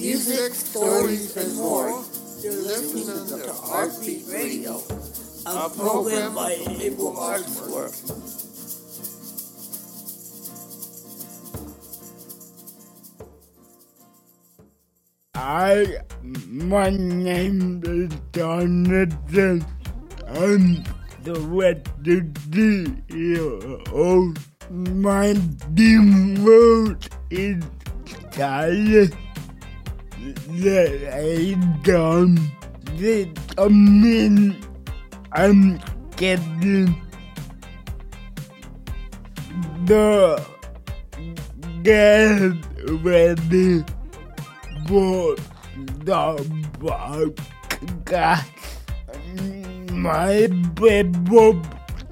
music, stories, and more. You're listening to Heartbeat Radio, a program by Able Arts Work. I, my name is Jonathan. I'm the year old. My dream world is Charlie. I done. That I mean, I'm getting the get ready for the podcast. My people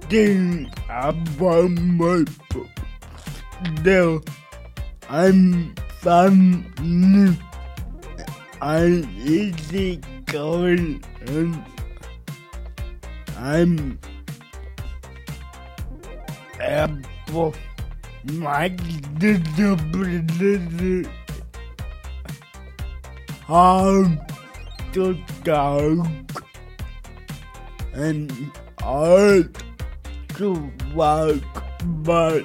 think about my still I'm funny. I'm easy going and I'm able my disability hard to talk and hard to walk, but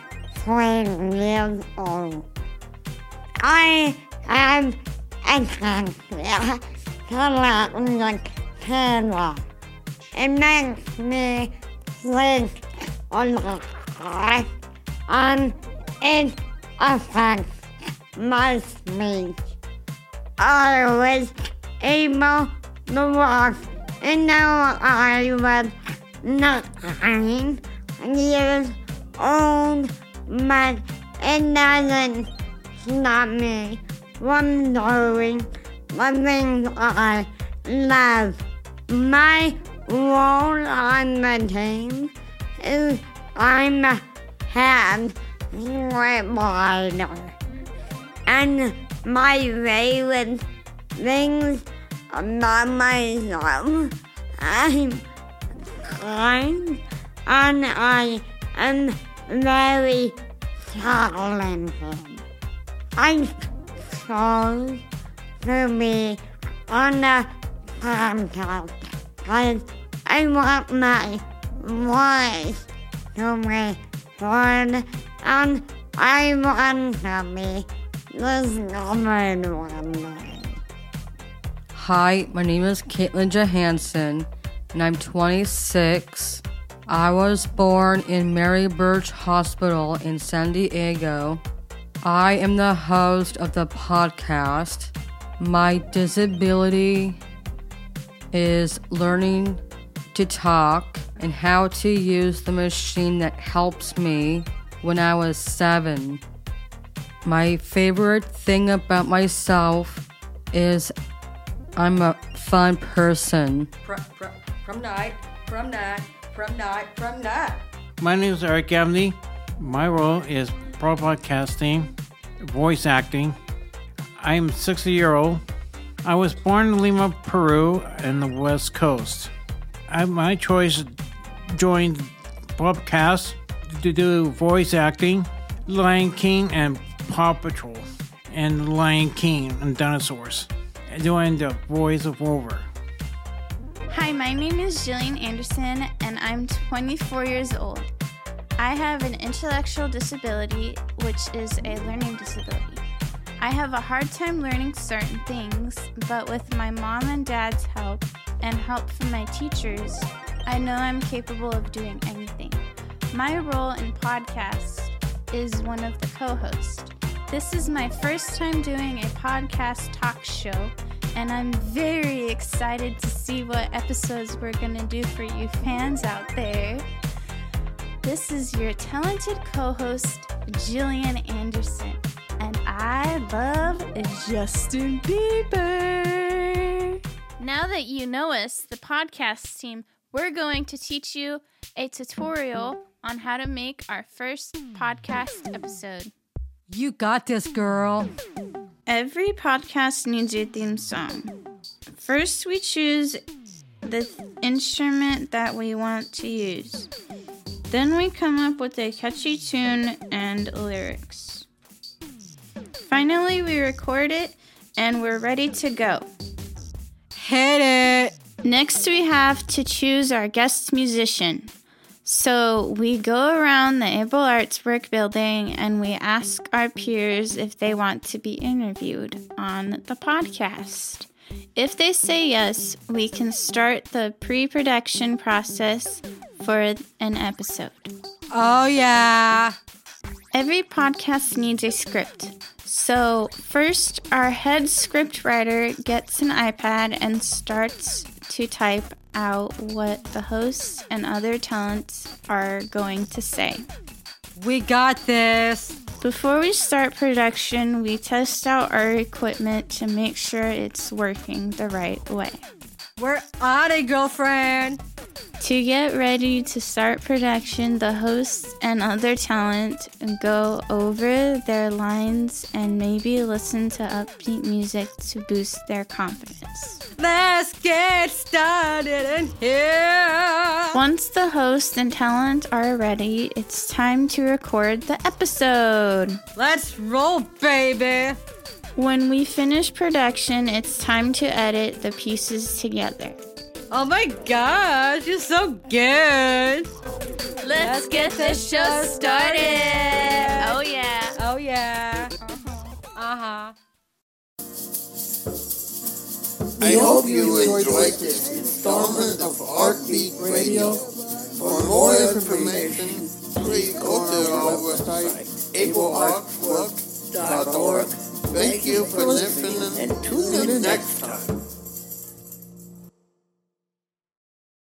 12 years old. I am a cancer like Taylor. It makes me think a lot and it affects my speech. I was able to walk and now I was nine years old, but it doesn't stop me from doing the things I love. My role on the team is I'm a head rider. And my favorite things about myself, I'm kind and I am very talented. I chose to be on the podcast because I want my voice to be heard and I want to be discovered one day. Hi, my name is Caitlin Johansson, and I'm 26. I was born in Mary Birch Hospital in San Diego. I am the host of the podcast. My disability is learning to talk and how to use the machine that helps me when I was seven. My favorite thing about myself is I'm a fun person. From, night, from night, from Not, from Not. My name is Eric Abney. My role is pro podcasting, voice acting. I am 60 year old. I was born in Lima, Peru, in the West Coast. I, my choice joined podcast to do voice acting, Lion King, and Paw Patrol, and Lion King and dinosaurs, and doing the voice of Rover. Hi, my name is Jillian Anderson, and I'm 24 years old. I have an intellectual disability, which is a learning disability. I have a hard time learning certain things, but with my mom and dad's help and help from my teachers, I know I'm capable of doing anything. My role in podcasts is one of the co hosts. This is my first time doing a podcast talk show, and I'm very excited to see what episodes we're going to do for you fans out there. This is your talented co host, Jillian Anderson, and I love Justin Bieber. Now that you know us, the podcast team, we're going to teach you a tutorial on how to make our first podcast episode. You got this, girl. Every podcast needs a theme song. First, we choose the th- instrument that we want to use. Then we come up with a catchy tune and lyrics. Finally, we record it and we're ready to go. Hit it. Next, we have to choose our guest musician. So we go around the Able Arts Work building and we ask our peers if they want to be interviewed on the podcast. If they say yes, we can start the pre production process for an episode. Oh, yeah. Every podcast needs a script. So, first, our head script writer gets an iPad and starts to type out what the hosts and other talents are going to say. We got this. Before we start production, we test out our equipment to make sure it's working the right way. We're on it, girlfriend. To get ready to start production, the hosts and other talent go over their lines and maybe listen to upbeat music to boost their confidence. Let's get started in here. Once the host and talent are ready, it's time to record the episode. Let's roll, baby. When we finish production, it's time to edit the pieces together. Oh my gosh, you're so good. Let's get the show started. Oh, yeah. Oh, yeah. Uh huh. I hope you enjoyed this installment of Heartbeat Radio. For more information, please go to our website, ableartwork.org. Thank you for listening and tune in next time.